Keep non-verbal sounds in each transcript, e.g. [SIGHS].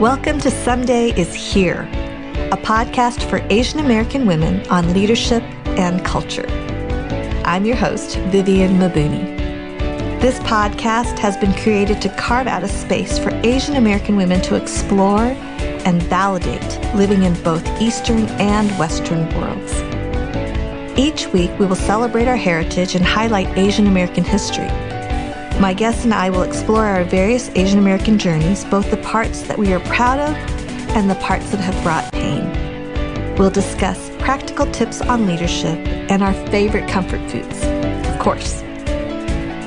Welcome to Someday is Here, a podcast for Asian American women on leadership and culture. I'm your host, Vivian Mabuni. This podcast has been created to carve out a space for Asian American women to explore and validate living in both Eastern and Western worlds. Each week, we will celebrate our heritage and highlight Asian American history my guests and I will explore our various Asian American journeys, both the parts that we are proud of and the parts that have brought pain. We'll discuss practical tips on leadership and our favorite comfort foods, of course.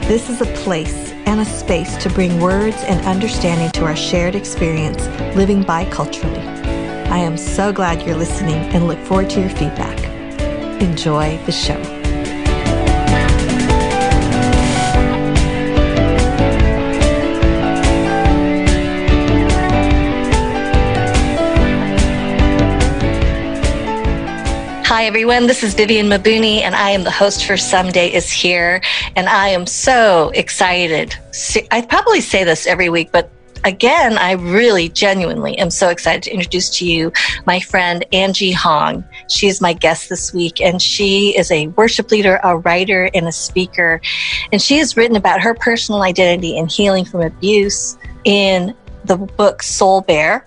This is a place and a space to bring words and understanding to our shared experience living biculturally. I am so glad you're listening and look forward to your feedback. Enjoy the show. Hi, everyone. This is Vivian Mabuni, and I am the host for Someday is Here. And I am so excited. I probably say this every week, but again, I really genuinely am so excited to introduce to you my friend Angie Hong. She is my guest this week, and she is a worship leader, a writer, and a speaker. And she has written about her personal identity and healing from abuse in the book Soul Bare.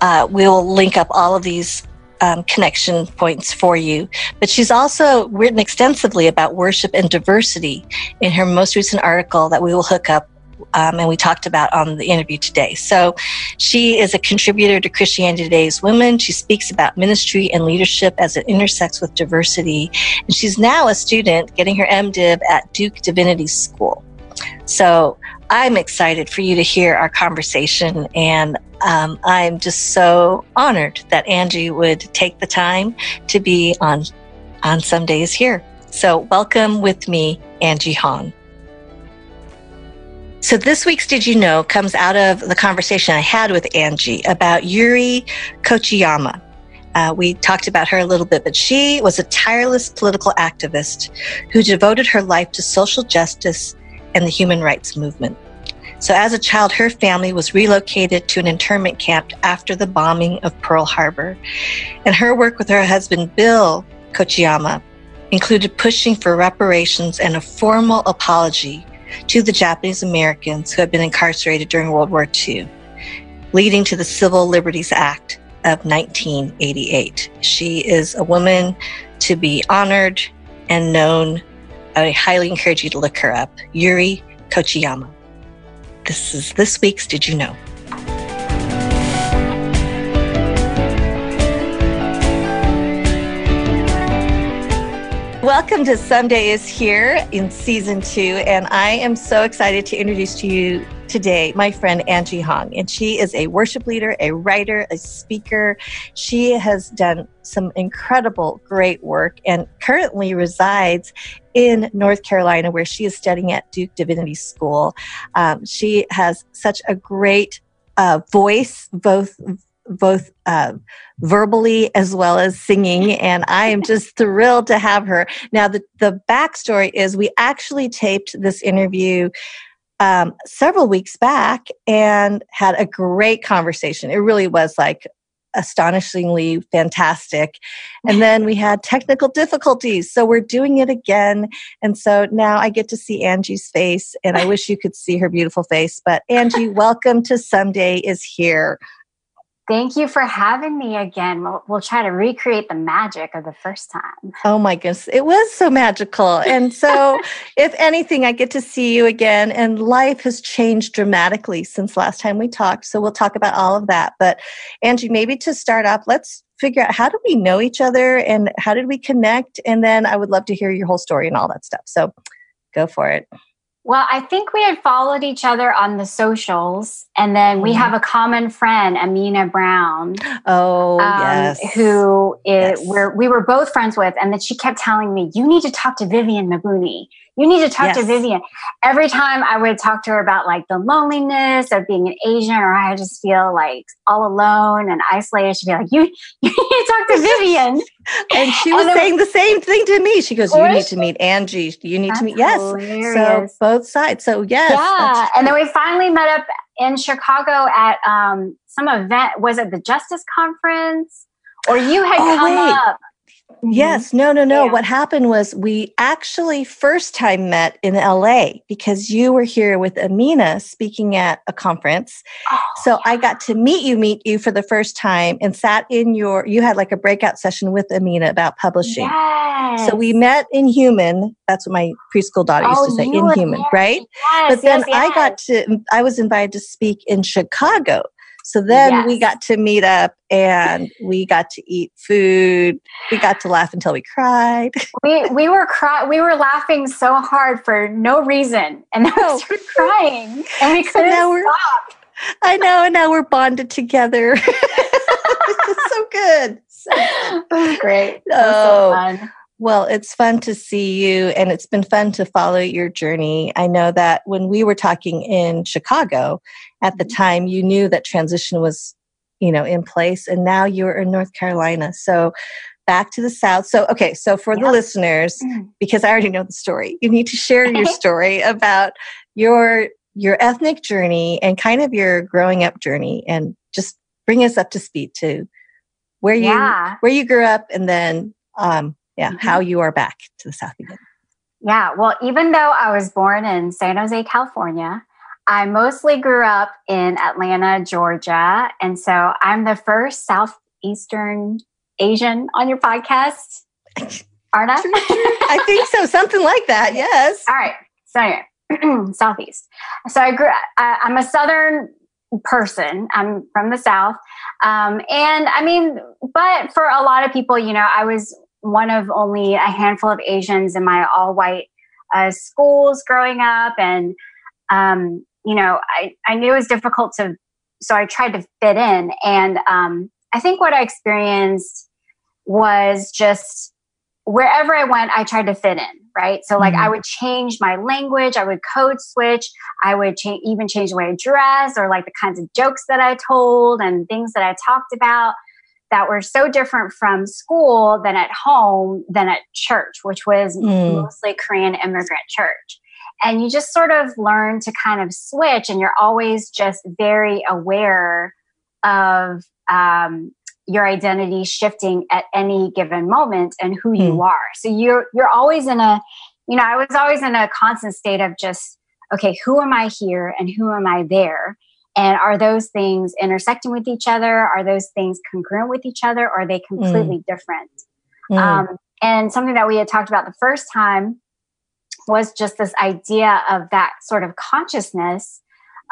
Uh, we'll link up all of these um, connection points for you. But she's also written extensively about worship and diversity in her most recent article that we will hook up um, and we talked about on the interview today. So she is a contributor to Christianity Today's Women. She speaks about ministry and leadership as it intersects with diversity. And she's now a student getting her MDiv at Duke Divinity School. So I'm excited for you to hear our conversation, and um, I'm just so honored that Angie would take the time to be on on Someday is Here. So, welcome with me, Angie Hong. So, this week's Did You Know comes out of the conversation I had with Angie about Yuri Kochiyama. Uh, we talked about her a little bit, but she was a tireless political activist who devoted her life to social justice and the human rights movement. So, as a child, her family was relocated to an internment camp after the bombing of Pearl Harbor. And her work with her husband, Bill Kochiyama, included pushing for reparations and a formal apology to the Japanese Americans who had been incarcerated during World War II, leading to the Civil Liberties Act of 1988. She is a woman to be honored and known I highly encourage you to look her up. Yuri Kochiyama. This is this week's Did You Know? Welcome to Someday is Here in season two, and I am so excited to introduce to you today my friend Angie Hong. And she is a worship leader, a writer, a speaker. She has done some incredible, great work and currently resides in North Carolina, where she is studying at Duke Divinity School. Um, she has such a great uh, voice, both both uh, verbally as well as singing, and I am just [LAUGHS] thrilled to have her. Now, the the backstory is we actually taped this interview um, several weeks back and had a great conversation. It really was like astonishingly fantastic. And then we had technical difficulties. So we're doing it again. And so now I get to see Angie's face and I wish you could see her beautiful face. But Angie, [LAUGHS] welcome to Someday is Here. Thank you for having me again. We'll, we'll, try to recreate the magic of the first time. Oh my goodness. It was so magical. And so, [LAUGHS] if anything, I get to see you again. And life has changed dramatically since last time we talked. So, we'll talk about all of that. But, Angie, maybe to start off, let's figure out how do we know each other and how did we connect? And then I would love to hear your whole story and all that stuff. So, go for it. Well, I think we had followed each other on the socials, and then we mm-hmm. have a common friend, Amena Brown. Oh, um, yes. Who is, yes. We're, we were both friends with, and then she kept telling me, "You need to talk to Vivian Mabuni. You need to talk yes. to Vivian. Every time I would talk to her about like the loneliness of being an Asian, or I just feel like all alone and isolated, she'd be like, "You, [LAUGHS] you need to talk to Vivian." [LAUGHS] and she was and saying the same thing to me. She goes, "You need to meet Angie. You need to meet." Yes, so both sides. So yes, yeah. And then we finally met up in Chicago at um, some event. Was it the Justice Conference? Or you had oh, come wait. up. Yes, no, no, no. Yeah. What happened was we actually first time met in LA because you were here with Amena speaking at a conference. Oh, so yeah. I got to meet you, meet you for the first time and sat in your, you had like a breakout session with Amena about publishing. Yes. So we met in human. That's what my preschool daughter used oh, to say, in human, right? Yes, but then yes, I got to, I was invited to speak in Chicago. So then yes. we got to meet up and we got to eat food. We got to laugh until we cried. [LAUGHS] We we were cry- we were laughing so hard for no reason, and then we started crying, and we [LAUGHS] couldn't so stop. I know, and now we're bonded together. [LAUGHS] it's so good. So good. great. Oh, so fun. Well, it's fun to see you, and it's been fun to follow your journey. I know that when we were talking in Chicago at the mm-hmm. time, you knew that transition was, you know, in place, and now you're in North Carolina. So back to the South. So, okay, so for the listeners, mm. because I already know the story, you need to share your [LAUGHS] story about your your ethnic journey and kind of your growing up journey, and just bring us up to speed to where you yeah. where you grew up, and then um, yeah, mm-hmm. how you are back to the South again. Yeah, well, even though I was born in San Jose, California, I mostly grew up in Atlanta, Georgia. And so I'm the first Southeastern Asian on your podcast, [LAUGHS] aren't I? I think so, something like that, [LAUGHS] yes. All right. So, anyway, [CLEARS THROAT] Southeast. So I grew I, I'm a Southern person. I'm from the South. Um, and I mean, but for a lot of people, you know, I was one of only a handful of Asians in my all white uh, schools growing up. And, um, you know, I, I knew it was difficult to, so I tried to fit in. And um, I think what I experienced was just wherever I went, I tried to fit in, right? So, like, mm-hmm. I would change my language, I would code switch, I would cha- even change the way I dress or like the kinds of jokes that I told and things that I talked about that were so different from school than at home than at church, which was mm. mostly Korean immigrant church. And you just sort of learn to kind of switch, and you're always just very aware of um, your identity shifting at any given moment and who mm. you are. So you're you're always in a, you know, I was always in a constant state of just, okay, who am I here and who am I there? And are those things intersecting with each other? Are those things congruent with each other? Or are they completely mm. different? Mm. Um, and something that we had talked about the first time was just this idea of that sort of consciousness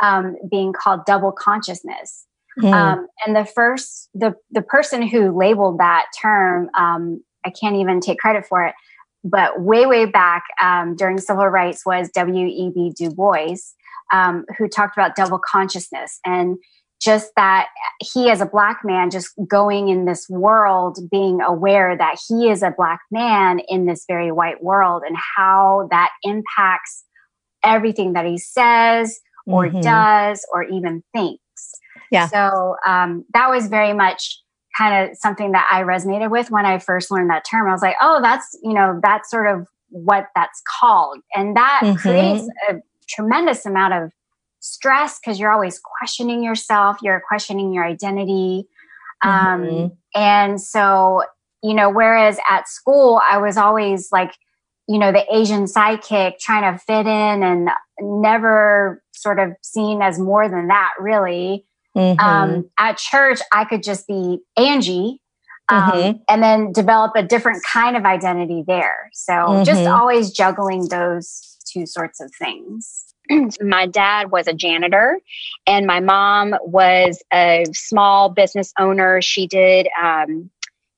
um, being called double consciousness. Mm. Um, and the first, the the person who labeled that term, um, I can't even take credit for it, but way way back um, during civil rights was W. E. B. Du Bois, um, who talked about double consciousness and just that he as a black man just going in this world being aware that he is a black man in this very white world and how that impacts everything that he says or mm-hmm. does or even thinks yeah so um, that was very much kind of something that i resonated with when i first learned that term i was like oh that's you know that's sort of what that's called and that mm-hmm. creates a tremendous amount of stress because you're always questioning yourself, you're questioning your identity. Um, mm-hmm. And so, you know, whereas at school, I was always like, you know, the Asian sidekick trying to fit in and never sort of seen as more than that, really. Mm-hmm. Um, at church, I could just be Angie um, mm-hmm. and then develop a different kind of identity there. So mm-hmm. just always juggling those two sorts of things. [CLEARS THROAT] my dad was a janitor and my mom was a small business owner. She did, um,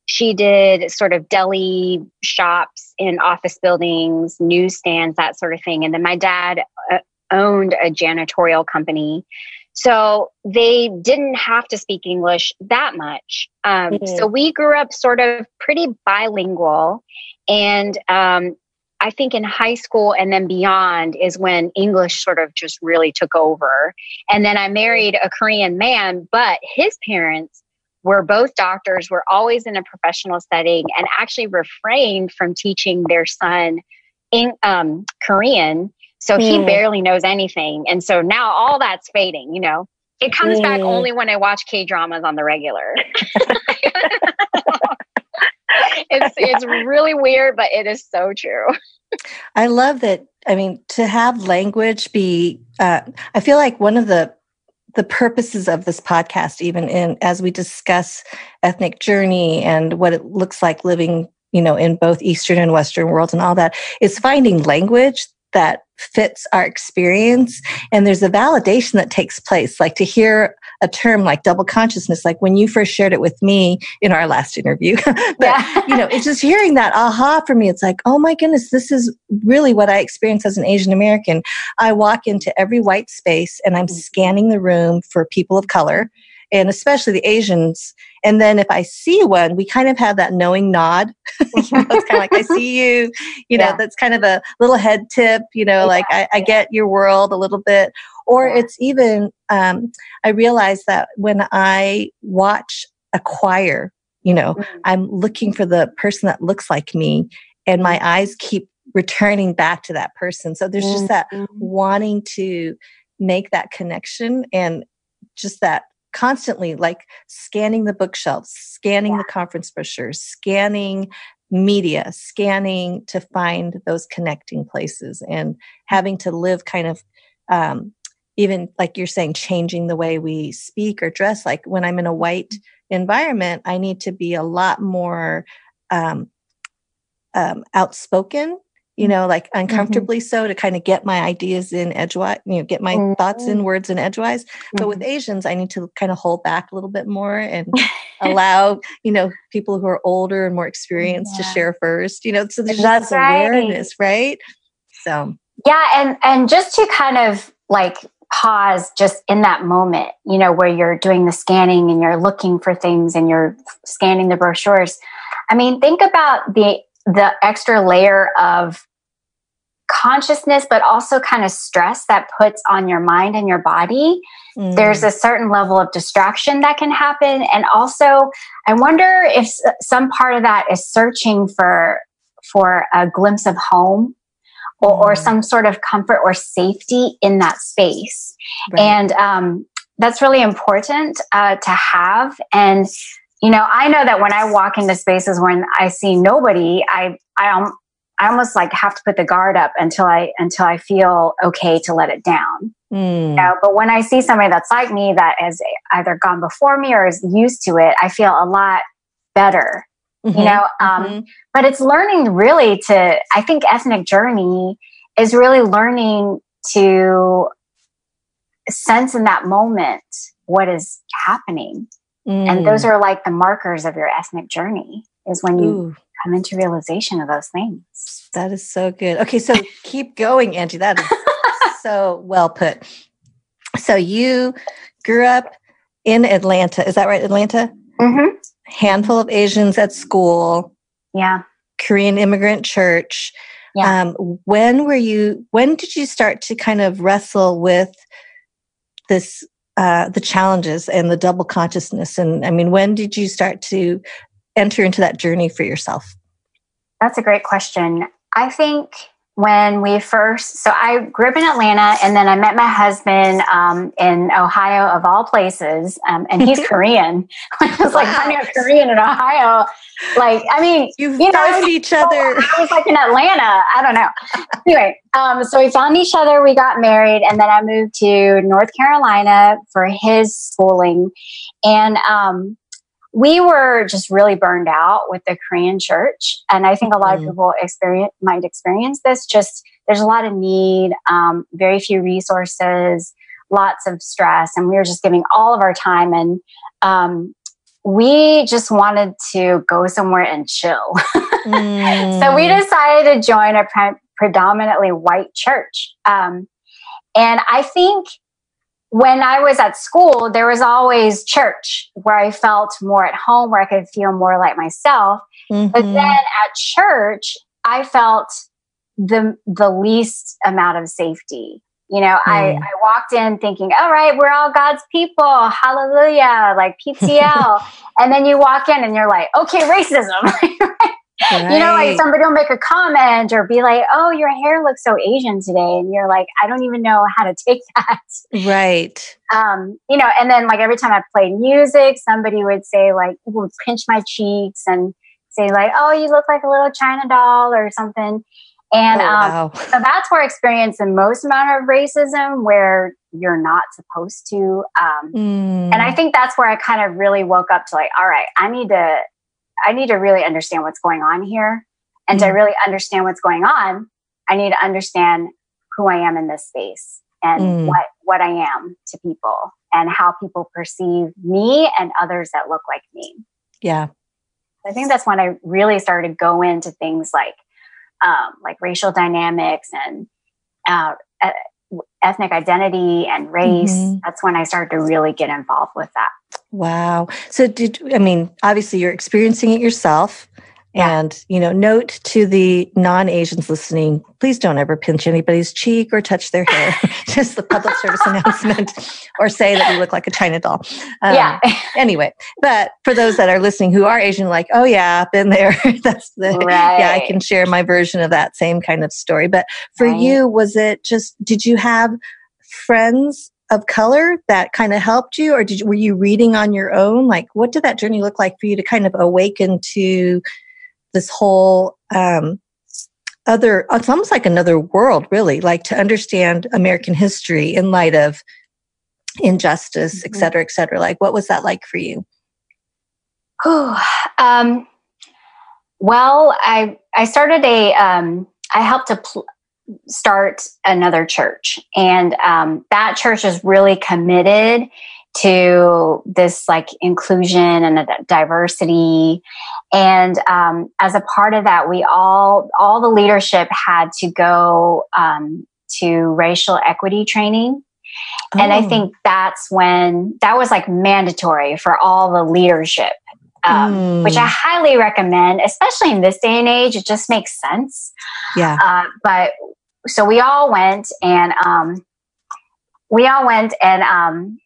she did sort of deli shops in office buildings, newsstands, that sort of thing. And then my dad uh, owned a janitorial company. So they didn't have to speak English that much. Um, mm-hmm. So we grew up sort of pretty bilingual. And um, I think in high school and then beyond is when English sort of just really took over. And then I married a Korean man, but his parents were both doctors, were always in a professional setting, and actually refrained from teaching their son in um, Korean So he mm. barely knows anything. And so now all that's fading, you know. It comes mm. back only when I watch K dramas on the regular. [LAUGHS] [LAUGHS] [LAUGHS] it's it's really weird, but it is so true. [LAUGHS] I love that. I mean, to have language be, uh, I feel like one of the the purposes of this podcast, even in as we discuss ethnic journey and what it looks like living, you know, in both Eastern and Western worlds and all that, is finding language that fits our experience and there's a validation that takes place like to hear a term like double consciousness like when you first shared it with me in our last interview [LAUGHS] but yeah. you know it's just hearing that aha for me it's like oh my goodness this is really what i experience as an asian american i walk into every white space and i'm mm-hmm. scanning the room for people of color and especially the asians and then if I see one, we kind of have that knowing nod. [LAUGHS] you know, it's kind of like, I see [LAUGHS] you, you know, yeah. that's kind of a little head tip, you know, yeah. like I, I, get your world a little bit. Or yeah. it's even, um, I realize that when I watch a choir, you know, mm-hmm. I'm looking for the person that looks like me and my eyes keep returning back to that person. So there's just that mm-hmm. wanting to make that connection and just that constantly like scanning the bookshelves, scanning yeah. the conference brochures, scanning media, scanning to find those connecting places and having to live kind of um, even like you're saying, changing the way we speak or dress. Like when I'm in a white environment, I need to be a lot more um, um, outspoken you know, like mm-hmm. uncomfortably mm-hmm. so to kind of get my ideas in edgewise, you know, get my mm-hmm. thoughts in words in edgewise. Mm-hmm. But with mm-hmm. Asians, I need to kind of hold back a little bit more and [LAUGHS] allow, you know, people who are older and more experienced yeah. to share first, you know, so there's That's this awareness, right. right? So, yeah. And, and just to kind of like pause just in that moment, you know, where you're doing the scanning and you're looking for things and you're scanning the brochures. I mean, think about the the extra layer of consciousness, but also kind of stress that puts on your mind and your body. Mm. There's a certain level of distraction that can happen. And also, I wonder if some part of that is searching for, for a glimpse of home or, mm. or some sort of comfort or safety in that space. Right. And, um, that's really important uh, to have. And you know, I know that when I walk into spaces when I see nobody, I, I, I almost like have to put the guard up until I, until I feel okay to let it down. Mm. You know, but when I see somebody that's like me that has either gone before me or is used to it, I feel a lot better. Mm-hmm. You know, um, mm-hmm. but it's learning really to, I think ethnic journey is really learning to sense in that moment what is happening Mm. And those are like the markers of your ethnic journey is when you Ooh. Come into realization of those things. That is so good. Okay, so keep going, Angie. That is [LAUGHS] so well put. So you grew up in Atlanta. Is that right? Atlanta? Mm-hmm. Handful of Asians at school. Yeah. Korean immigrant church. Yeah. Um, when were you, when did you start to kind of wrestle with this uh, the challenges and the double consciousness? And I mean, when did you start to enter into that journey for yourself? That's a great question. I think when we first, so I grew up in Atlanta and then I met my husband um, in Ohio, of all places, um, and he's [LAUGHS] Korean. [LAUGHS] I was like, honey, I'm Korean in Ohio. Like, I mean, you you found know, each other. [LAUGHS] I was like in Atlanta. I don't know. anyway, um, so we found each other. We got married, and then I moved to North Carolina for his schooling, and um, we were just really burned out with the Korean church. And I think a lot mm-hmm. of people experience might experience this. Just there's a lot of need, um, very few resources, lots of stress, and we were just giving all of our time. And um, we just wanted to go somewhere and chill. mm. [LAUGHS] So we mm. decided to join a pre- predominantly white church. Um, and I think when I was at school, there was always church where I felt more at home, where I could feel more like myself. Mm-hmm. But then at church, I felt the the least amount of safety. You know, mm. I, I walked in thinking, all right, we're all God's people. Hallelujah. Like PTL. [LAUGHS] and then you walk in and you're like, okay, racism. [LAUGHS] Right. You know, like somebody will make a comment or be like, "Oh, your hair looks so Asian today," and you're like, "I don't even know how to take [LAUGHS] that." Right. Um, you know, and then like every time I played music, somebody would say like, would pinch my cheeks and say like, "Oh, you look like a little China doll" or something. And oh, um, wow. so that's where I experienced the most amount of racism, where you're not supposed to. Um, mm. And I think that's where I kind of really woke up to like, all right, I need to I need to really understand what's going on here. And mm-hmm. to really understand what's going on, I need to understand who I am in this space and mm. what what I am to people and how people perceive me and others that look like me. Yeah. I think that's when I really started to go into things like um, like racial dynamics and uh, ethnic identity and race. Mm-hmm. That's when I started to really get involved with that. Wow. So did I mean obviously you're experiencing it yourself yeah. and you know note to the non-Asians listening please don't ever pinch anybody's cheek or touch their hair [LAUGHS] [LAUGHS] just the public service announcement or say that we look like a china doll. Um, yeah. [LAUGHS] anyway, but for those that are listening who are Asian like oh yeah, been there that's the right. yeah, I can share my version of that same kind of story. But for right. you was it just did you have friends of color that kind of helped you or did you, were you reading on your own like what did that journey look like for you to kind of awaken to this whole um, other it's almost like another world really like to understand american history in light of injustice mm-hmm. et cetera et cetera like what was that like for you [SIGHS] um, well i i started a um, I helped to pl- start another church. And um, that church is really committed to this like inclusion and diversity. And um, as a part of that, we all, all the leadership had to go um, to racial equity training. Oh. And I oh. think that's when that was like mandatory for all the leadership um, mm. which I highly recommend, especially in this day and age. It just makes sense. Yeah. Uh, but so we all went and um, we all went and um,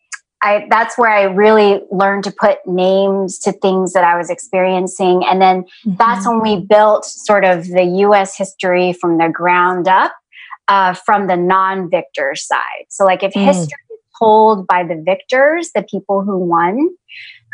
I, that's where I really learned to put names to things that I was experiencing. And then mm-hmm. that's when we built sort of the US history from the ground up, uh, from the non victor side. So, like, if mm. history is told by the victors, the people who won,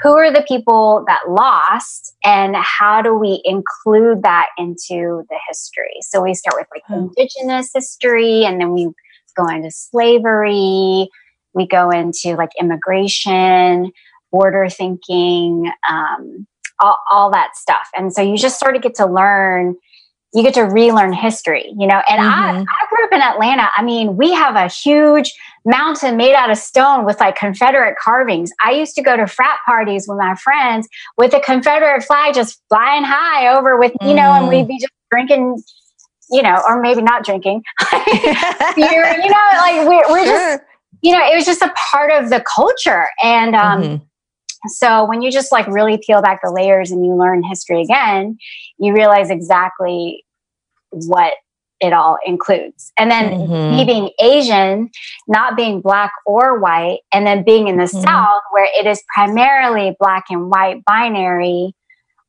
who are the people that lost and how do we include that into the history so we start with like indigenous history and then we go into slavery we go into like immigration border thinking um, all, all that stuff and so you just sort of get to learn you get to relearn history, you know. And mm-hmm. I, I grew up in Atlanta. I mean, we have a huge mountain made out of stone with like Confederate carvings. I used to go to frat parties with my friends with a Confederate flag just flying high over with, you know, and we'd mm. be just drinking, you know, or maybe not drinking [LAUGHS] beer, you know, like we're, we're sure. just, you know, it was just a part of the culture. And, um, mm-hmm so when you just like really peel back the layers and you learn history again, you realize exactly what it all includes. And then mm-hmm. me being Asian, not being black or white, and then being in the mm-hmm. South where it is primarily black and white binary,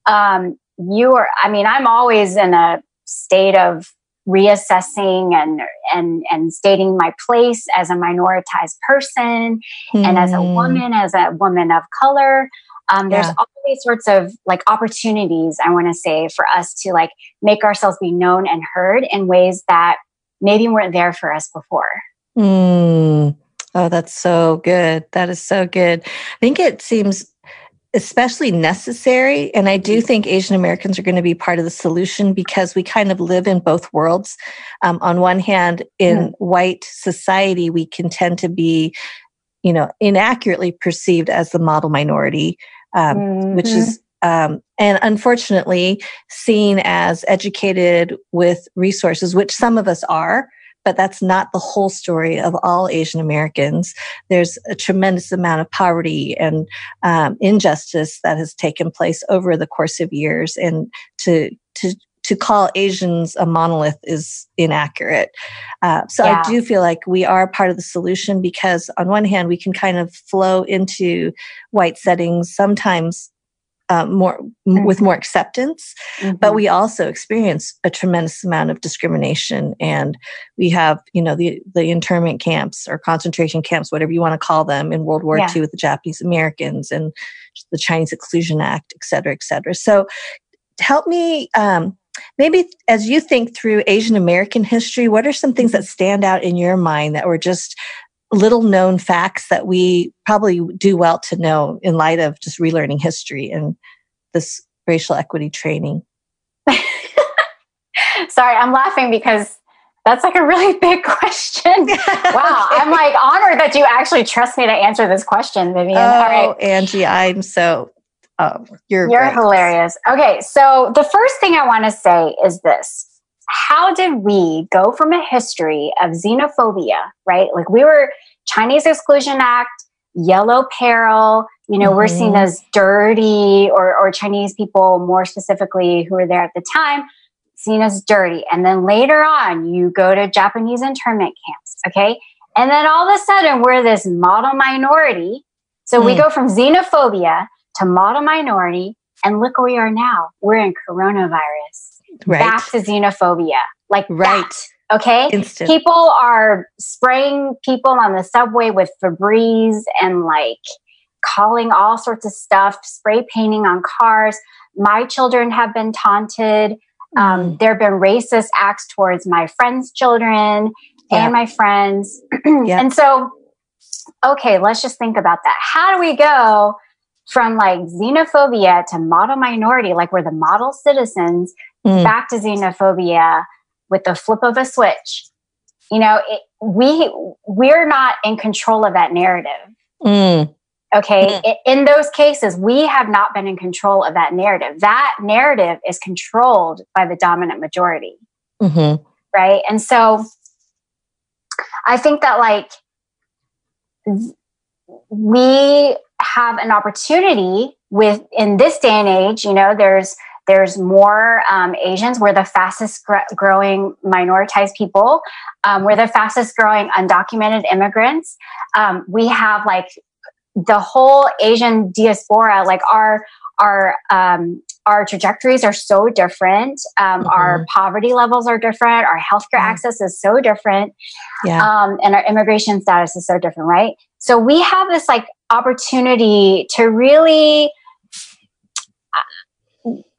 um, you are, I mean, I'm always in a state of reassessing and and and stating my place as a minoritized person mm. and as a hmm. woman as a woman of color um, there's yeah. all these sorts of like opportunities i want to say for us to like make ourselves be known and heard in ways that maybe weren't there for us before mm. oh that's so good that is so good i think it seems especially necessary. And I do think Asian Americans are going to be part of the solution because we kind of live in both worlds. Um, on one hand, in mm. white society, we can tend to be, you know, inaccurately perceived as the model minority, um, mm-hmm. which is um, and unfortunately seen as educated with resources, which some of us are but that's not the whole story of all Asian Americans. There's a tremendous amount of poverty and um, injustice that has taken place over the course of years, and to to to call Asians a monolith is inaccurate. Uh, so yeah. I do feel like we are part of the solution because on one hand we can kind of flow into white settings sometimes uh, more mm-hmm. with more acceptance mm-hmm. but we also experience a tremendous amount of discrimination and we have you know the the internment camps or concentration camps whatever you want to call them in world war yeah. ii with the japanese americans and the chinese exclusion act et cetera et cetera so help me um, maybe as you think through asian american history what are some things that stand out in your mind that were just little known facts that we probably do well to know in light of just relearning history and this racial equity training? [LAUGHS] Sorry, I'm laughing because that's like a really [LAUGHS] big question. [LAUGHS] wow, I'm like honored that you actually trust me to answer this question, Vivian. Oh, Angie, I'm so um, you're you're hilarious. Okay, so the first thing I want to say is this: how did we go from a history of xenophobia, right? Like we were Chinese Exclusion Act, yellow peril, you know, mm-hmm. we're seen mm-hmm. as dirty or, or Chinese people more specifically who were there at the time, seen as dirty. And then later on, you go to Japanese internment camps, okay? And then all of a sudden, we're this model minority. So mm. we go from xenophobia to model minority, and look where we are now. We're in coronavirus right. back to xenophobia. Like right. That, okay. Instant. People are spraying people on the subway with Febreze and like calling all sorts of stuff, spray painting on cars. My children have been taunted. Um, mm. there have been racist acts towards my friends' children yeah. and my friends. [CLEARS THROAT] yeah. And so, okay, let's just think about that. How do we go from like xenophobia to model minority, like we're the model citizens, mm. back to xenophobia with the flip of a switch. You know, it, we we're not in control of that narrative. Mm. Okay, mm. in those cases, we have not been in control of that narrative. That narrative is controlled by the dominant majority, mm-hmm. right? And so, I think that like we have an opportunity with in this day and age. You know, there's there's more um, Asians. We're the fastest gr- growing minoritized people. Um, we're the fastest growing undocumented immigrants. Um, we have like the whole Asian diaspora, like our our um, our trajectories are so different. Um, mm-hmm. Our poverty levels are different. Our healthcare mm-hmm. access is so different, yeah. um, and our immigration status is so different, right? So we have this like opportunity to really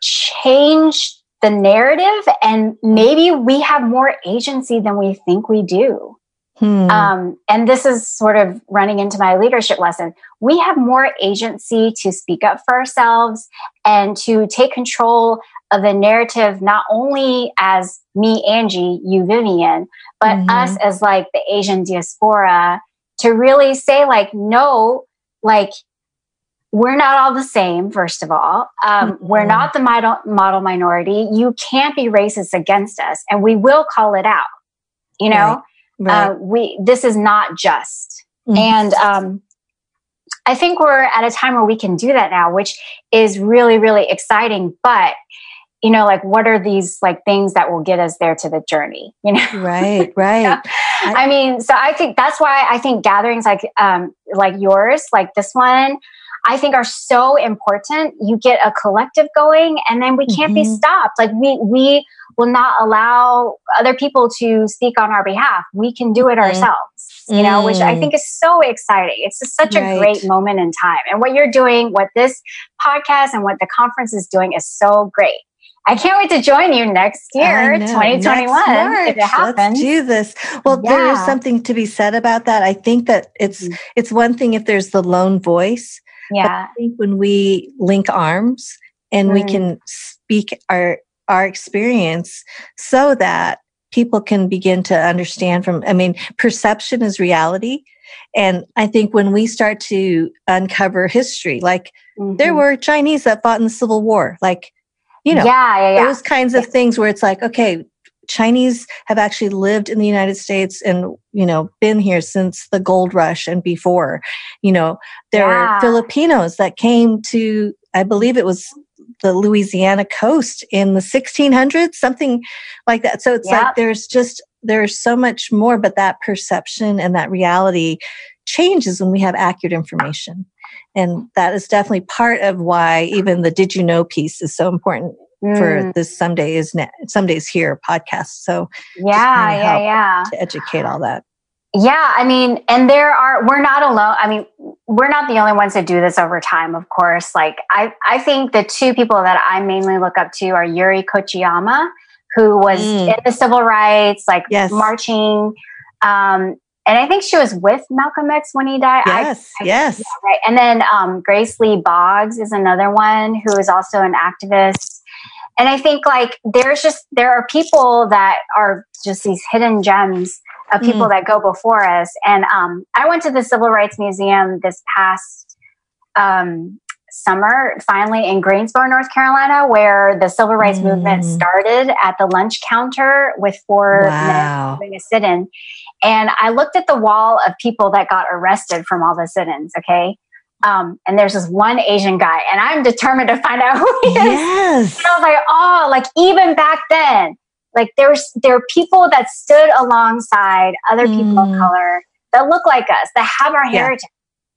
change the narrative and maybe we have more agency than we think we do. Hmm. Um, and this is sort of running into my leadership lesson. We have more agency to speak up for ourselves and to take control of the narrative, not only as me, Angie, you, Vivian, but mm-hmm. us as like the Asian diaspora to really say, like, no, like, we're not all the same, first of all. Um, mm-hmm. We're not the model, model minority. You can't be racist against us, and we will call it out. You know, right. Right. Uh, we this is not just. Mm-hmm. And um, I think we're at a time where we can do that now, which is really, really exciting. But you know, like what are these like things that will get us there to the journey? You know, right, [LAUGHS] right. I, I mean, so I think that's why I think gatherings like um, like yours, like this one, I think are so important. You get a collective going and then we can't mm-hmm. be stopped. Like we, we will not allow other people to speak on our behalf. We can do it mm-hmm. ourselves, you know, which I mm. think is so exciting. It's just such right. a great moment in time. And what you're doing, what this podcast and what the conference is doing is so great. I can't wait to join you next year, 2021, if it happens. Let's do this. Well, yeah. there is something to be said about that. I think that it's mm-hmm. it's one thing if there's the lone voice, yeah. I think when we link arms and mm. we can speak our our experience so that people can begin to understand from I mean, perception is reality. And I think when we start to uncover history, like mm-hmm. there were Chinese that fought in the Civil War, like, you know, yeah, yeah, yeah. those kinds of things where it's like, okay, Chinese have actually lived in the United States and, you know, been here since the gold rush and before. You know, there yeah. are Filipinos that came to, I believe it was the Louisiana coast in the 1600s, something like that. So it's yep. like there's just, there's so much more, but that perception and that reality changes when we have accurate information. and that is definitely part of why even the did you know piece is so important mm. for this someday is ne- somedays here podcast so yeah yeah yeah to educate all that yeah i mean and there are we're not alone i mean we're not the only ones that do this over time of course like i i think the two people that i mainly look up to are yuri kochiyama who was mm. in the civil rights like yes. marching um, and I think she was with Malcolm X when he died. Yes, I, I, yes. Yeah, right. And then um, Grace Lee Boggs is another one who is also an activist. And I think like there's just there are people that are just these hidden gems of people mm. that go before us. And um, I went to the Civil Rights Museum this past um, summer, finally in Greensboro, North Carolina, where the civil rights mm. movement started at the lunch counter with four wow. men doing a sit-in. And I looked at the wall of people that got arrested from all the sit-ins. Okay. Um, and there's this one Asian guy, and I'm determined to find out who he is. Yes. And I was like, oh, like even back then, like there's there are people that stood alongside other people mm. of color that look like us, that have our heritage.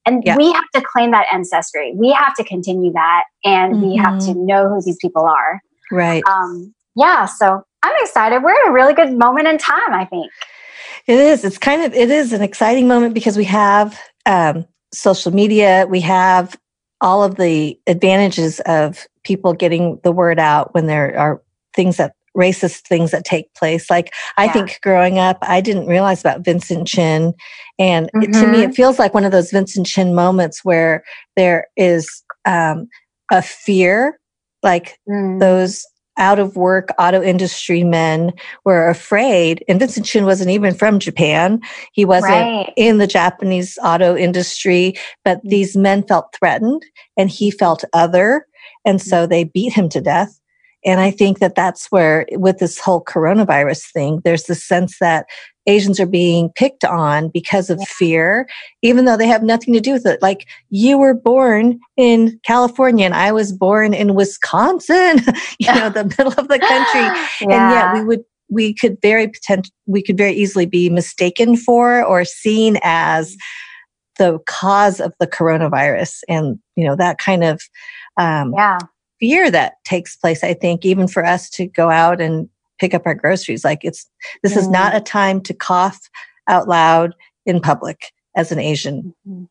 And yeah. we have to claim that ancestry. We have to continue that, and mm-hmm. we have to mm-hmm. know who these people are. Right. Um, yeah. So I'm excited. We're at a really good moment in time. I think. It is. It's kind of it is an exciting moment because we have um, social media. We have all of the advantages of people getting the word out when there are things that racist things that take place. Like I yeah. think growing up, I didn't realize about Vincent Chin, and mm-hmm. to me, it mm-hmm. feels like one of those Vincent Chin moments where there is um, a fear, like mm. those out of work auto industry men were afraid. And Vincent Chin wasn't even from Japan. He wasn't right. in the Japanese auto industry, but these men felt threatened and he felt other. And so they beat him to death. And I think that that's where, with this whole coronavirus thing, there's this sense that Asians are being picked on because of yeah. fear, even though they have nothing to do with it. Like you were born in California and I was born in Wisconsin, [LAUGHS] you know, the middle of the country. yeah. [LAUGHS] And yet we would, we could very potent, we could very easily be mistaken for or seen as the cause of the coronavirus. And, you know, that kind of, um, yeah. Fear that takes place, I think, even for us to go out and pick up our groceries. Like it's, this is not a time to cough out loud in public as an Asian. Mm-hmm.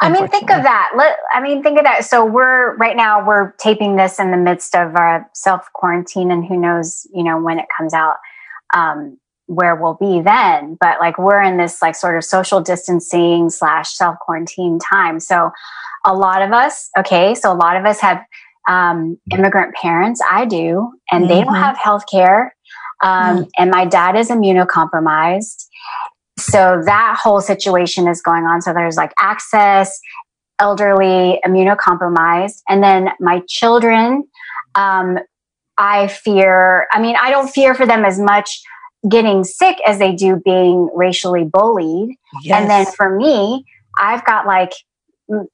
I mean, think of that. Let, I mean, think of that. So we're right now we're taping this in the midst of our self quarantine, and who knows, you know, when it comes out, um, where we'll be then. But like we're in this like sort of social distancing slash self quarantine time. So a lot of us, okay, so a lot of us have um, immigrant parents. I do, and mm-hmm. they don't mm-hmm. have health care. Um, mm-hmm. And my dad is immunocompromised. So that whole situation is going on. So there's like access, elderly, immunocompromised. And then my children, um, I fear, I mean, I don't fear for them as much getting sick as they do being racially bullied. Yes. And then for me, I've got like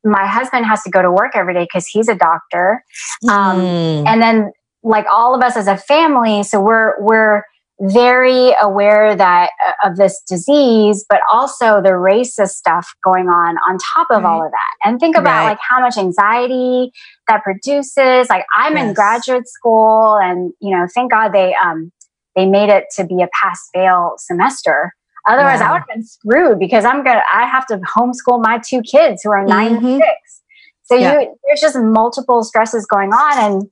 my husband has to go to work every day because he's a doctor. Um, mm. And then like all of us as a family, so we're, we're very aware that uh, of this disease, but also the racist stuff going on on top of right. all of that. And think about right. like how much anxiety that produces. Like I'm yes. in graduate school and, you know, thank God they, um, they made it to be a pass fail semester Otherwise, wow. I would have been screwed because I'm gonna. I have to homeschool my two kids who are 9 mm-hmm. and six. So yeah. you, there's just multiple stresses going on, and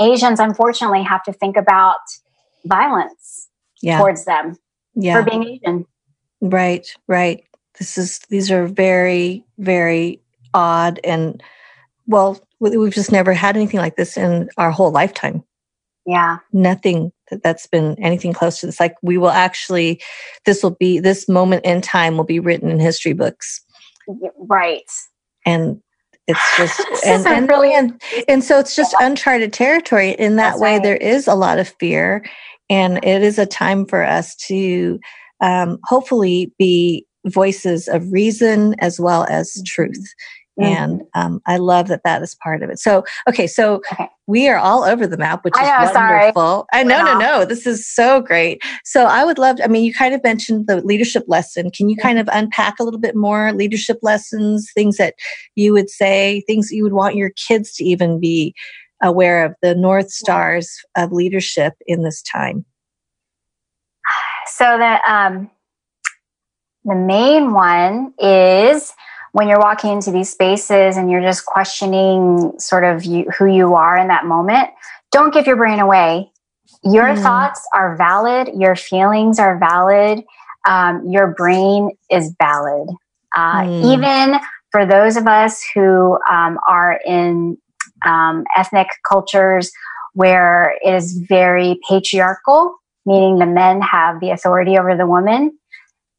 Asians unfortunately have to think about violence yeah. towards them yeah. for being Asian. Right, right. This is these are very, very odd, and well, we've just never had anything like this in our whole lifetime. Yeah, nothing that that's been anything close to this. Like we will actually, this will be, this moment in time will be written in history books. Right. And it's just, [SIGHS] and, and, really, and, and so it's just uncharted territory. In that that's way, right. there is a lot of fear. And it is a time for us to um, hopefully be voices of reason as well as mm-hmm. truth Mm-hmm. And um, I love that that is part of it. So, okay, so okay. we are all over the map, which is know, wonderful. Sorry. I know, no, no, this is so great. So, I would love. I mean, you kind of mentioned the leadership lesson. Can you kind of unpack a little bit more leadership lessons, things that you would say, things that you would want your kids to even be aware of, the north stars of leadership in this time? So that um, the main one is when you're walking into these spaces and you're just questioning sort of you, who you are in that moment, don't give your brain away. Your mm. thoughts are valid. Your feelings are valid. Um, your brain is valid. Uh, mm. Even for those of us who um, are in um, ethnic cultures where it is very patriarchal, meaning the men have the authority over the woman,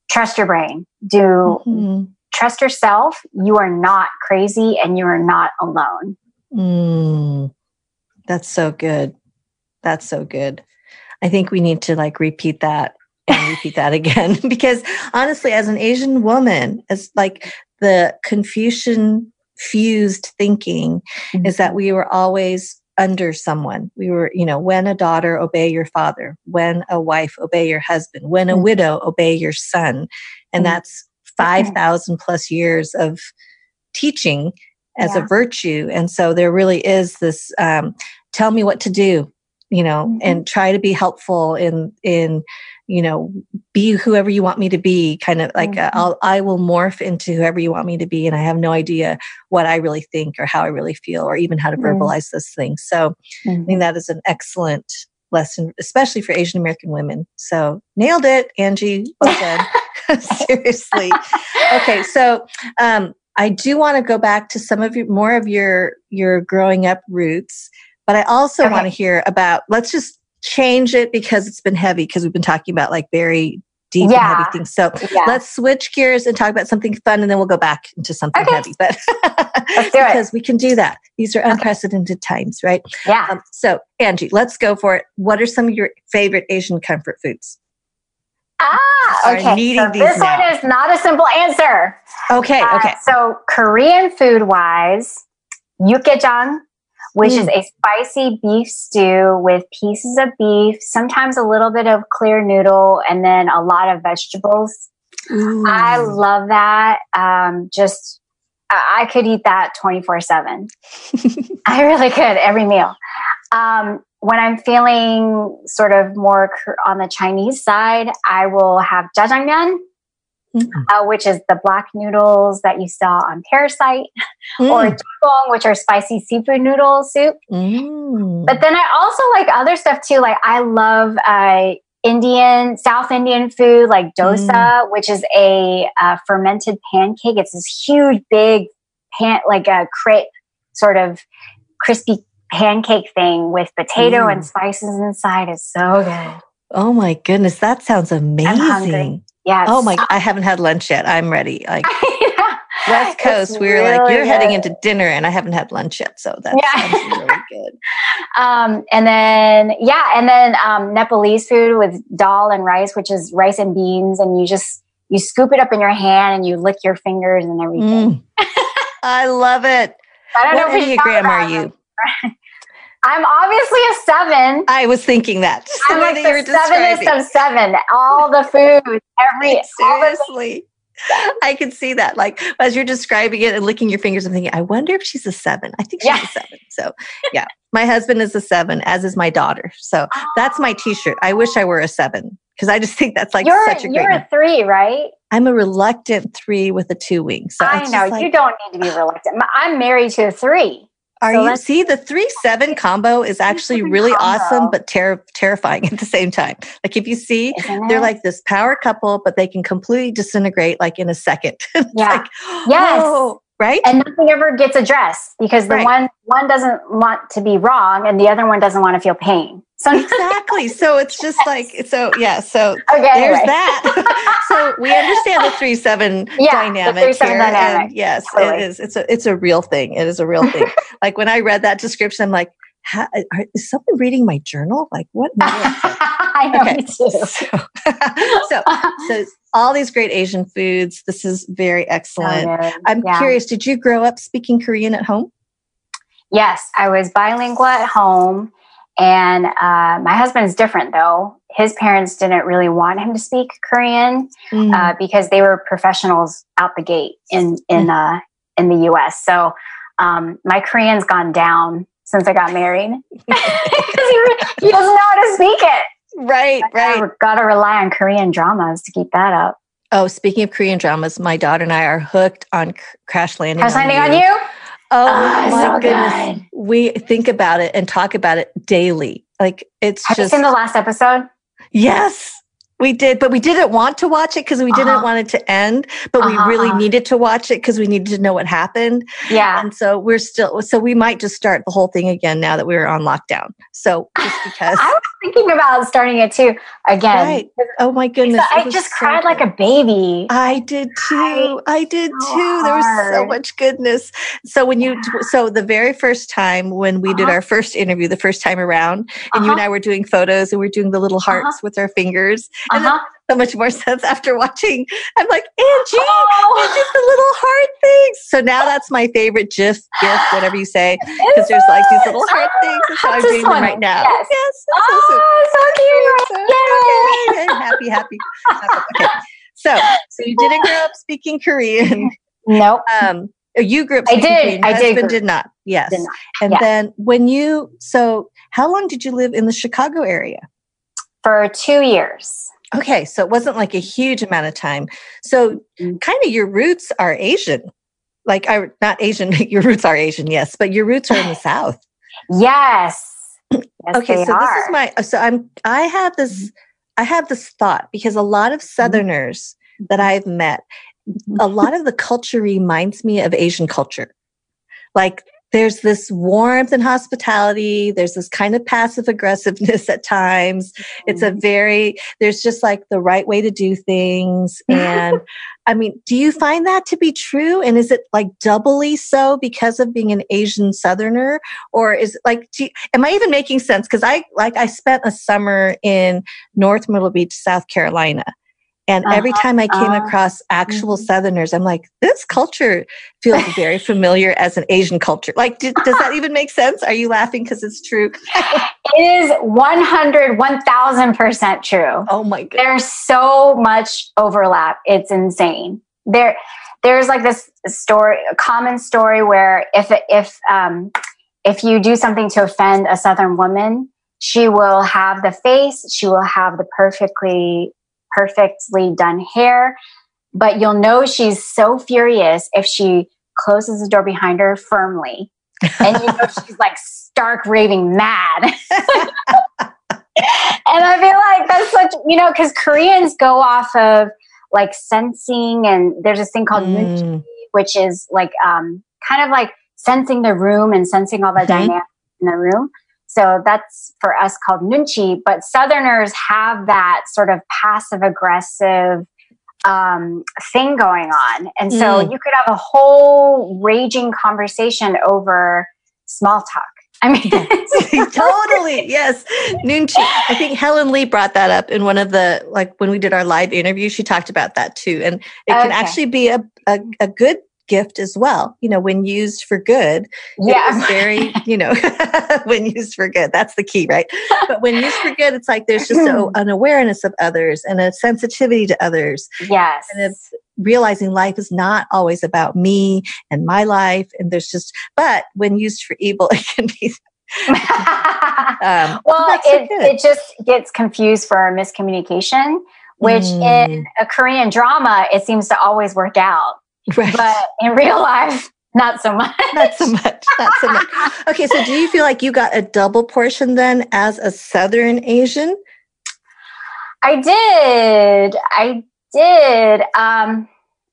trust your brain. Do mm-hmm trust yourself. You are not crazy and you are not alone. Mm, that's so good. That's so good. I think we need to like repeat that and repeat that again [LAUGHS] because honestly, as an Asian woman, as like the Confucian fused thinking mm-hmm. is that we were always under someone. We were, you know, when a daughter, obey your father. When a wife, obey your husband. When a mm-hmm. widow, obey your son. And mm-hmm. that's 5,000 plus years of teaching as yeah. a virtue. And so there really is this um, tell me what to do, you know, mm-hmm. and try to be helpful in, in, you know, be whoever you want me to be, kind of like uh, mm-hmm. I'll, I will morph into whoever you want me to be. And I have no idea what I really think or how I really feel or even how to mm-hmm. verbalize those things. So I think mm-hmm. that is an excellent lesson, especially for Asian American women. So nailed it, Angie. Well done. [LAUGHS] [LAUGHS] Seriously. Okay, so um, I do want to go back to some of your more of your your growing up roots, but I also okay. want to hear about. Let's just change it because it's been heavy because we've been talking about like very deep yeah. and heavy things. So yeah. let's switch gears and talk about something fun, and then we'll go back into something okay. heavy. But [LAUGHS] because we can do that. These are unprecedented okay. times, right? Yeah. Um, so Angie, let's go for it. What are some of your favorite Asian comfort foods? Ah, okay. So this now. one is not a simple answer. Okay, uh, okay. So Korean food wise, yukgaejang, which mm. is a spicy beef stew with pieces of beef, sometimes a little bit of clear noodle, and then a lot of vegetables. I love that. Um, just I could eat that 24 7. [LAUGHS] I really could every meal. Um, when I'm feeling sort of more on the Chinese side, I will have jjajangmyeon, mm-hmm. uh, which is the black noodles that you saw on Parasite, [LAUGHS] mm. or jjamppong, which are spicy seafood noodle soup. Mm. But then I also like other stuff too. Like I love uh, Indian, South Indian food like dosa, mm. which is a uh, fermented pancake. It's this huge, big pan, like a crepe, sort of crispy pancake thing with potato mm. and spices inside is so good. Oh my goodness, that sounds amazing. Yes. Oh my, I haven't had lunch yet. I'm ready. Like [LAUGHS] West Coast, we were really like, you're good. heading into dinner and I haven't had lunch yet. So that yeah. sounds really good. [LAUGHS] Um, and then, yeah, and then um, Nepalese food with dal and rice, which is rice and beans. And you just, you scoop it up in your hand and you lick your fingers and everything. Mm. [LAUGHS] I love it. I don't what know Enneagram are you? I'm obviously a seven. I was thinking that. [LAUGHS] I'm like the sevenest of seven. All the food, every seriously. I can see that. Like as you're describing it and licking your fingers, I'm thinking, I wonder if she's a seven. I think she's yeah. a seven. So yeah. My husband is a seven, as is my daughter. So oh. that's my ah. t-shirt. I wish I were a seven. Because I just think that's like you're, such a great. You're a three, right? I'm a reluctant three with a two wing. So I know like, you don't need to be reluctant. I'm married to a three. Are so you see the three seven combo is actually really combo. awesome, but ter- terrifying [LAUGHS] at the same time. Like if you see, they're like this power couple, but they can completely disintegrate like in a second. [LAUGHS] yeah. Like, [GASPS] yes. Right. And nothing ever gets addressed because the right. one one doesn't want to be wrong, and the other one doesn't want to feel pain. So [LAUGHS] exactly. So it's just like so. Yeah. So okay, there's anyway. that. [LAUGHS] so we understand the three seven [LAUGHS] yeah, dynamic three, seven here. Dynamic. yes, totally. it is. It's a it's a real thing. It is a real thing. like when I read that description, I'm like, how, is someone reading my journal? Like what? [LAUGHS] I know okay. too. So, [LAUGHS] so, so, all these great Asian foods. This is very excellent. I'm yeah. curious. Did you grow up speaking Korean at home? Yes, I was bilingual at home. And uh, my husband is different though. His parents didn't really want him to speak Korean mm. uh, because they were professionals out the gate in in mm. uh, in the U.S. So um, my Korean's gone down since I got married [LAUGHS] [LAUGHS] because he, he, doesn't know how to speak it. Right, right. Got to rely on Korean dramas to keep that up. Oh, speaking of Korean dramas, my daughter and I are hooked on Crash Landing. Crash Landing on you. On you? Oh, oh my so goodness. Good. We think about it and talk about it daily. Like it's Have just you seen the last episode? Yes. We did, but we didn't want to watch it because we didn't uh-huh. want it to end, but uh-huh. we really needed to watch it because we needed to know what happened. Yeah. And so we're still, so we might just start the whole thing again now that we're on lockdown. So just [LAUGHS] because. I thinking about starting it too again. Right. Oh my goodness. I just so cried good. like a baby. I did too. I, I did so too. There was so much goodness. So when you, yeah. so the very first time when we uh-huh. did our first interview, the first time around, and you and uh-huh. I were doing photos and we are doing the little hearts uh-huh. with our fingers. And uh-huh. So much more sense after watching. I'm like, Angie, oh. it's just the little heart things. So now that's my favorite GIF, GIF, whatever you say, [GASPS] because there's like these little heart oh, things. So I'm doing them right now. Yes. yes oh, so, so cute. So, okay. Happy, happy. Okay. So, so you didn't grow up speaking Korean. Nope. Um, you grew up. I did. Korean. I did. did not. Yes. Did not. And yeah. then when you, so how long did you live in the Chicago area? For two years. Okay, so it wasn't like a huge amount of time. So mm-hmm. kind of your roots are Asian. Like I not Asian, [LAUGHS] your roots are Asian, yes, but your roots are in the [SIGHS] South. Yes. [CLEARS THROAT] yes okay, so are. this is my so I'm I have this I have this thought because a lot of mm-hmm. Southerners that I've met, mm-hmm. a lot of the culture reminds me of Asian culture. Like there's this warmth and hospitality. There's this kind of passive aggressiveness [LAUGHS] at times. It's a mm-hmm. very, there's just like the right way to do things. [LAUGHS] And I mean, do you find that to be true? And is it like doubly so because of being an Asian Southerner? Or is it like, you, am I even making sense? Cause I, like, I spent a summer in North Myrtle Beach, South Carolina. And uh-huh, every time I came uh, across actual mm-hmm. Southerners, I'm like, this culture feels very familiar as an Asian culture. Like, does that even make sense? Are you laughing because it's true? [LAUGHS] it is 100, 1000% true. Oh my God. There's so much overlap. It's insane. There, there's like this story, a common story where if, if, um, if you do something to offend a Southern woman, she will have the face, she will have the perfectly perfectly done hair. But you'll know she's so furious if she closes the door behind her firmly. And you know she's like stark raving mad. [LAUGHS] and I feel like that's such, you know, because Koreans go off of like sensing, and there's this thing called mm. which is like um, kind of like sensing the room and sensing all the mm-hmm. dynamics in the room. So that's for us called nunchi. But Southerners have that sort of passive aggressive um, thing going on. And so mm. you could have a whole raging conversation over small talk. I mean, [LAUGHS] totally. Yes. Nunchi. I think Helen Lee brought that up in one of the, like when we did our live interview, she talked about that too. And it okay. can actually be a, a, a good gift as well. You know, when used for good, yeah, very, [LAUGHS] you know, [LAUGHS] when used for good, that's the key, right? But when used for good, it's like there's just a, [CLEARS THROAT] an awareness of others and a sensitivity to others. Yes. And it's realizing life is not always about me and my life. And there's just, but when used for evil, [LAUGHS] it can be um, well, it, it just gets confused for miscommunication, which mm. in a Korean drama, it seems to always work out. [LAUGHS] Right. But in real life, not so much. Not so much. Not so much. [LAUGHS] Okay, so do you feel like you got a double portion then as a Southern Asian? I did. I did. Um,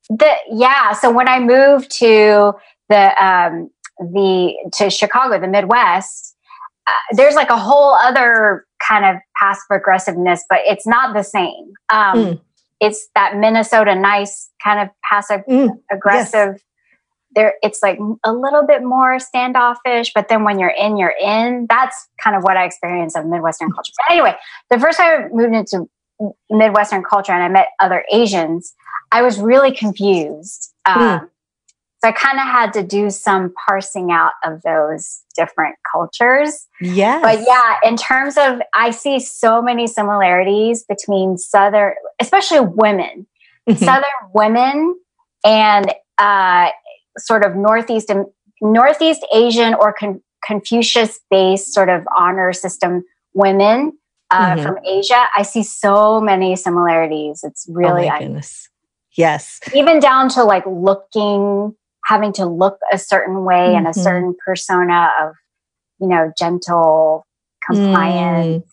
the yeah. So when I moved to the um, the to Chicago, the Midwest, uh, there's like a whole other kind of passive aggressiveness, but it's not the same. Um, mm it's that Minnesota nice kind of passive mm, aggressive. Yes. there it's like a little bit more standoffish but then when you're in you're in that's kind of what i experienced of midwestern culture but anyway the first time i moved into midwestern culture and i met other asians i was really confused mm. So i kind of had to do some parsing out of those different cultures yeah but yeah in terms of i see so many similarities between southern especially women mm-hmm. southern women and uh, sort of northeast northeast Asian or con- Confucius based sort of honor system women uh, mm-hmm. from Asia, I see so many similarities. It's oh really oh goodness. Yes. Even down to like looking, having to look a certain way mm-hmm. and a mm-hmm. certain persona of, you know, gentle, compliant, mm.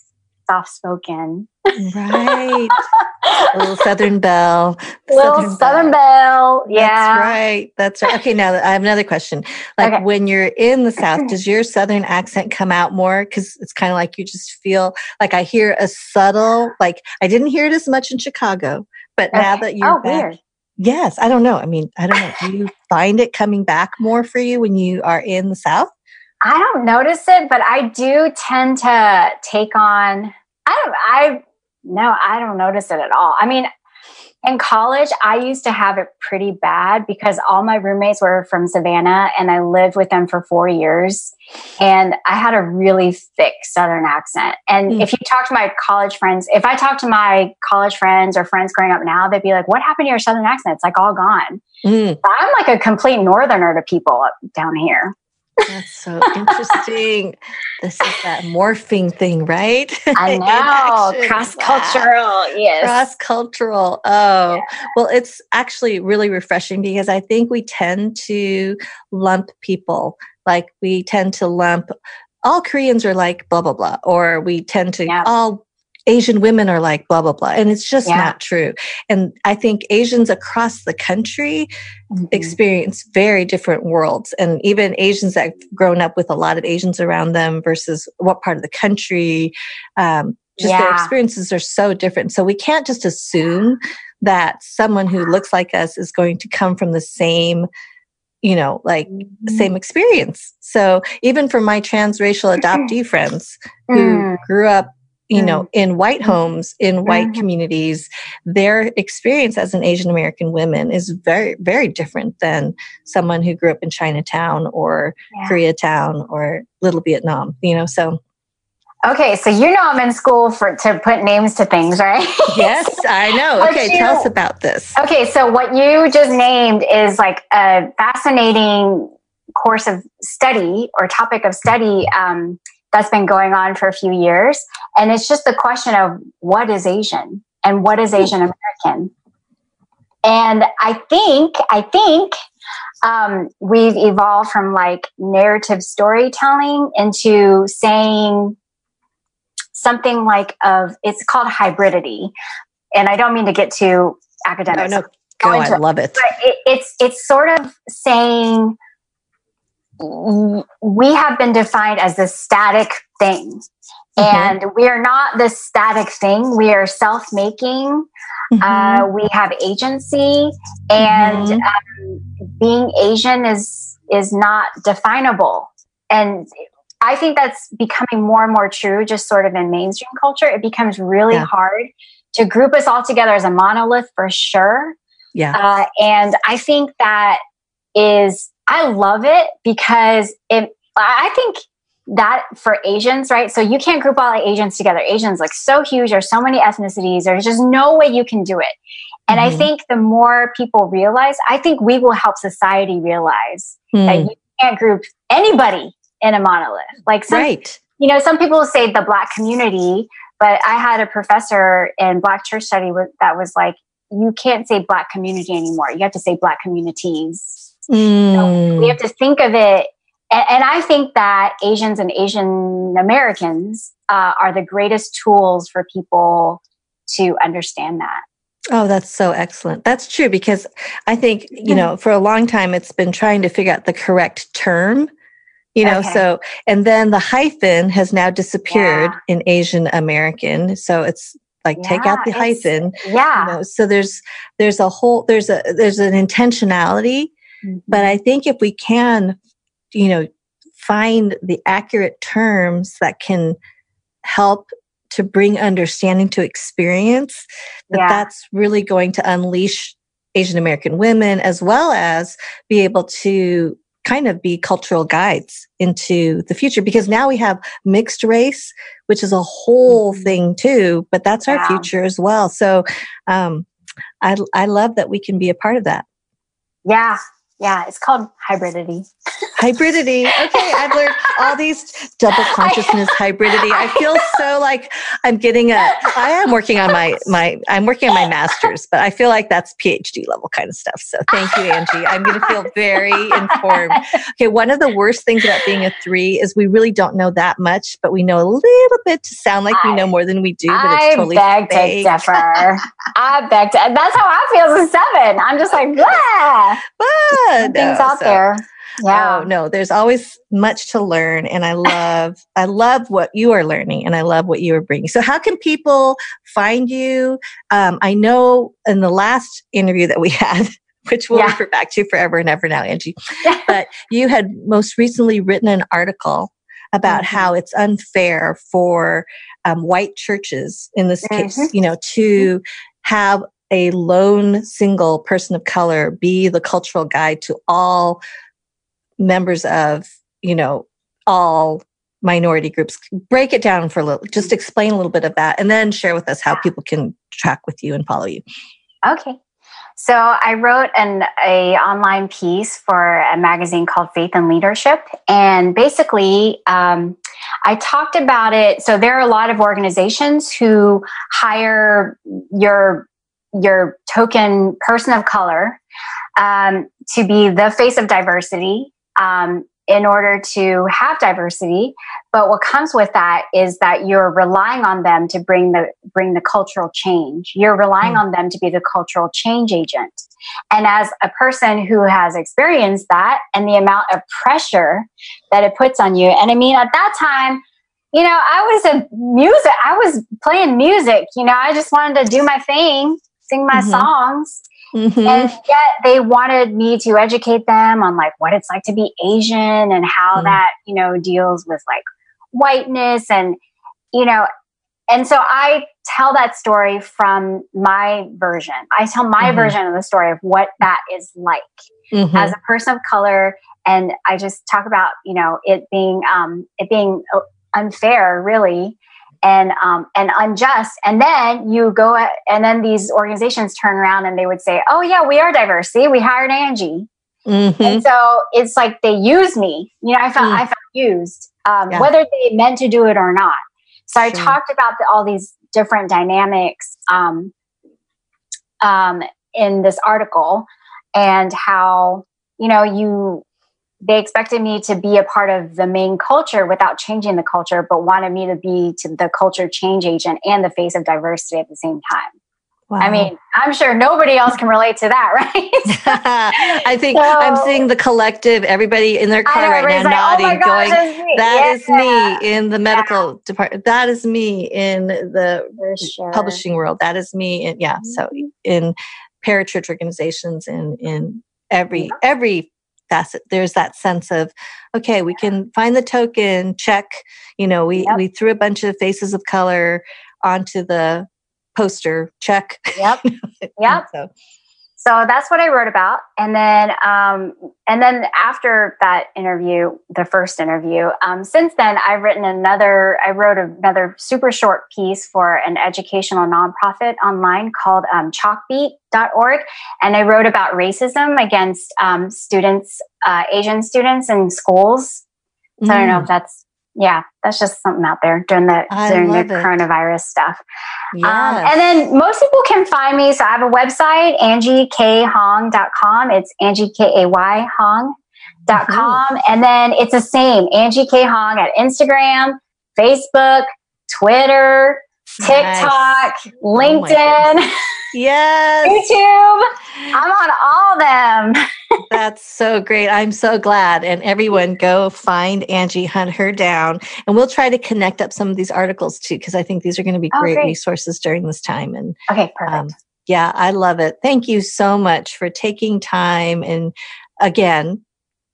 soft spoken. Right. [LAUGHS] little Southern Belle. Little Southern, Southern Belle. Yeah. That's right. That's right. Okay. Now I have another question. Like okay. when you're in the South, [CLEARS THROAT] does your Southern accent come out more? Cause it's kind of like you just feel like I hear a subtle, like I didn't hear it as much in Chicago, but okay. now that you're oh, back, weird. Yes, I don't know. I mean, I don't know. Do you [LAUGHS] find it coming back more for you when you are in the South? I don't notice it, but I do tend to take on I don't I no, I don't notice it at all. I mean, in college, I used to have it pretty bad because all my roommates were from Savannah and I lived with them for four years. And I had a really thick Southern accent. And mm. if you talk to my college friends, if I talk to my college friends or friends growing up now, they'd be like, What happened to your Southern accent? It's like all gone. Mm. I'm like a complete Northerner to people down here. That's so interesting. this is that morphing thing, right? [LAUGHS] I know. Cross cultural. Yes. Cross cultural. Oh, yeah. well, it's actually really refreshing because I think we tend to lump people. Like we tend to lump all Koreans are like blah, blah, blah. Or we tend to yeah. all Asian women are like blah, blah, blah. And it's just yeah. not true. And I think Asians across the country mm-hmm. experience very different worlds. And even Asians that have grown up with a lot of Asians around them versus what part of the country, um, just yeah. their experiences are so different. So we can't just assume that someone who looks like us is going to come from the same you know, like mm-hmm. same experience. So even for my transracial [CLEARS THROAT] adoptee friends who mm. grew up you know, mm. in white homes, in white mm-hmm. communities, their experience as an Asian American woman is very, very different than someone who grew up in Chinatown or yeah. Koreatown or Little Vietnam, you know, so. Okay, so you know I'm in school for to put names to things, right? [LAUGHS] yes, I know. Okay, you, tell us about this. Okay, so what you just named is like a fascinating course of study or topic of study um, that's been going on for a few years. And it's just the question of what is Asian and what is Asian American. And I think, I think um, we've evolved from like narrative storytelling into saying something like of it's called hybridity. And I don't mean to get too academic. No, no, go, I love it. But it, it's it's sort of saying we have been defined as the static thing. Mm-hmm. And we are not the static thing. We are self making. Mm-hmm. Uh, we have agency, and mm-hmm. um, being Asian is is not definable. And I think that's becoming more and more true, just sort of in mainstream culture. It becomes really yeah. hard to group us all together as a monolith for sure. Yeah. Uh, and I think that is I love it because it, I think that for Asians, right? So you can't group all Asians together. Asians like so huge. There's so many ethnicities. There's just no way you can do it. And mm-hmm. I think the more people realize, I think we will help society realize mm. that you can't group anybody in a monolith. Like some, right. you know, some people say the black community, but I had a professor in black church study that was like, you can't say black community anymore. You have to say black communities Mm. So we have to think of it. And, and, I think that Asians and Asian Americans uh, are the greatest tools for people to understand that. Oh, that's so excellent. That's true because I think, you know, for a long time it's been trying to figure out the correct term, you know, okay. so, and then the hyphen has now disappeared yeah. in Asian American. So it's like yeah, take out the hyphen. Yeah. You know, so there's, there's a whole, there's a, there's an intentionality Mm-hmm. But I think if we can, you know, find the accurate terms that can help to bring understanding to experience, that yeah. that's really going to unleash Asian American women as well as be able to kind of be cultural guides into the future because now we have mixed race, which is a whole mm-hmm. thing too, but that's our future as well. So, um, I, I love that we can be a part of that. Yeah. Yeah. It's called hybridity. [LAUGHS] hybridity. Okay, I've learned all these double [LAUGHS] consciousness hybridity. I feel so like I'm getting a. I am working on my my. I'm working on my master's, but I feel like that's PhD level kind of stuff. So thank you, Angie. I'm going to feel very informed. Okay, one of the worst things about being a three is we really don't know that much, but we know a little bit to sound like we know more than we do. But it's totally I beg fake. to differ. I beg to. That's how I feel as a seven. I'm just like, [LAUGHS] yeah, but things out so. there. Yeah. Oh, no, there's always much to learn. And I love, [LAUGHS] I love what you are learning and I love what you are bringing. So how can people find you? Um, I know in the last interview that we [LAUGHS] had, which we'll yeah. refer back to forever and ever now, Angie, [LAUGHS] but you had most recently written an article about mm-hmm. how it's unfair for um, white churches in this mm-hmm. case, you know, to have a lone single person of color be the cultural guide to all members of, you know, all minority groups. Break it down for a little, just explain a little bit of that and then share with us how people can track with you and follow you. Okay. So I wrote an a online piece for a magazine called Faith and Leadership, and basically, um, I talked about it. So there are a lot of organizations who hire your your token person of color um, to be the face of diversity um, in order to have diversity. But what comes with that is that you're relying on them to bring the bring the cultural change. You're relying mm. on them to be the cultural change agent. And as a person who has experienced that and the amount of pressure that it puts on you, and I mean at that time, you know, I was a music, I was playing music, you know, I just wanted to do my thing, sing my mm-hmm. songs. Mm-hmm. And yet they wanted me to educate them on like what it's like to be Asian and how mm-hmm. that, you know, deals with like whiteness and, you know, and so I tell that story from my version. I tell my mm-hmm. version of the story of what that is like mm-hmm. as a person of color. And I just talk about, you know, it being, um, it being unfair really and um, and unjust. And then you go and then these organizations turn around and they would say, "Oh yeah, we are diverse. See, we hired Angie." Mm-hmm. And so it's like they use me. You know, I felt mm. I felt used, um, yeah. whether they meant to do it or not. So I talked about the, all these different dynamics um, um, in this article and how you know you they expected me to be a part of the main culture without changing the culture, but wanted me to be to the culture change agent and the face of diversity at the same time. Wow. I mean, I'm sure nobody else can relate to that, [LAUGHS] right? [LAUGHS] I think so, I'm seeing the collective, everybody in their car right now like, oh nodding, oh gosh, going, "That yeah. is me in the medical yeah. department. That is me in the sure. publishing world. That is me." In, yeah, mm-hmm. so in parachurch organizations, in in every yeah. every facet there's that sense of okay we can find the token check you know we yep. we threw a bunch of faces of color onto the poster check. Yep. [LAUGHS] Yep. So so that's what I wrote about, and then um, and then after that interview, the first interview, um, since then I've written another. I wrote another super short piece for an educational nonprofit online called um, Chalkbeat.org, and I wrote about racism against um, students, uh, Asian students in schools. So mm. I don't know if mm. that's yeah, that's just something out there during the I during the it. coronavirus stuff. Yes. Um, and then most people can find me. So I have a website, angiekayhong.com. It's Angie K A Y Hong.com. Mm-hmm. And then it's the same, Angie K Hong at Instagram, Facebook, Twitter, TikTok, nice. Oh LinkedIn. Oh yes. [LAUGHS] YouTube. I'm on all them. [LAUGHS] That's so great. I'm so glad. And everyone go find Angie, hunt her down. And we'll try to connect up some of these articles too, because I think these are going to be oh, great, great, resources during this time. And okay, perfect. Um, yeah, I love it. Thank you so much for taking time and again.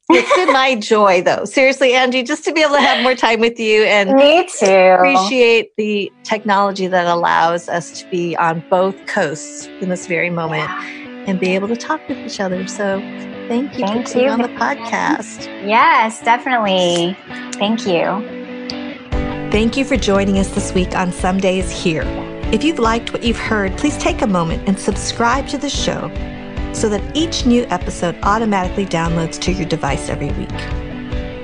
It's been my joy, though. Seriously, Angie, just to be able to have more time with you and me too. Appreciate the technology that allows us to be on both coasts in this very moment yeah. and be able to talk with each other. So, thank you thank for being on the podcast. Yes, definitely. Thank you. Thank you for joining us this week on Someday is Here. If you've liked what you've heard, please take a moment and subscribe to the show so that each new episode automatically downloads to your device every week.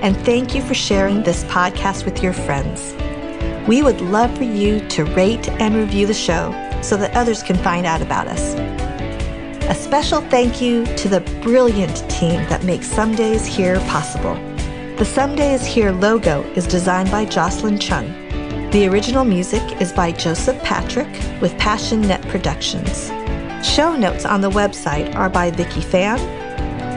And thank you for sharing this podcast with your friends. We would love for you to rate and review the show so that others can find out about us. A special thank you to the brilliant team that makes Someday is Here possible. The Someday is Here logo is designed by Jocelyn Chung. The original music is by Joseph Patrick with Passion Net Productions. Show notes on the website are by Vicki Fan.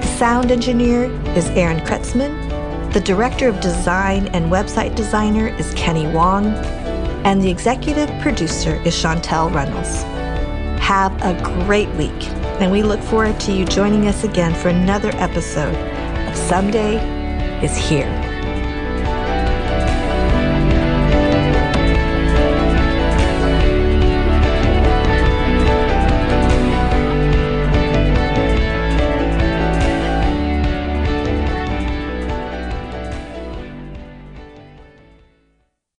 The sound engineer is Aaron Kretzman. The director of design and website designer is Kenny Wong. And the executive producer is Chantel Reynolds. Have a great week, and we look forward to you joining us again for another episode of Someday is here.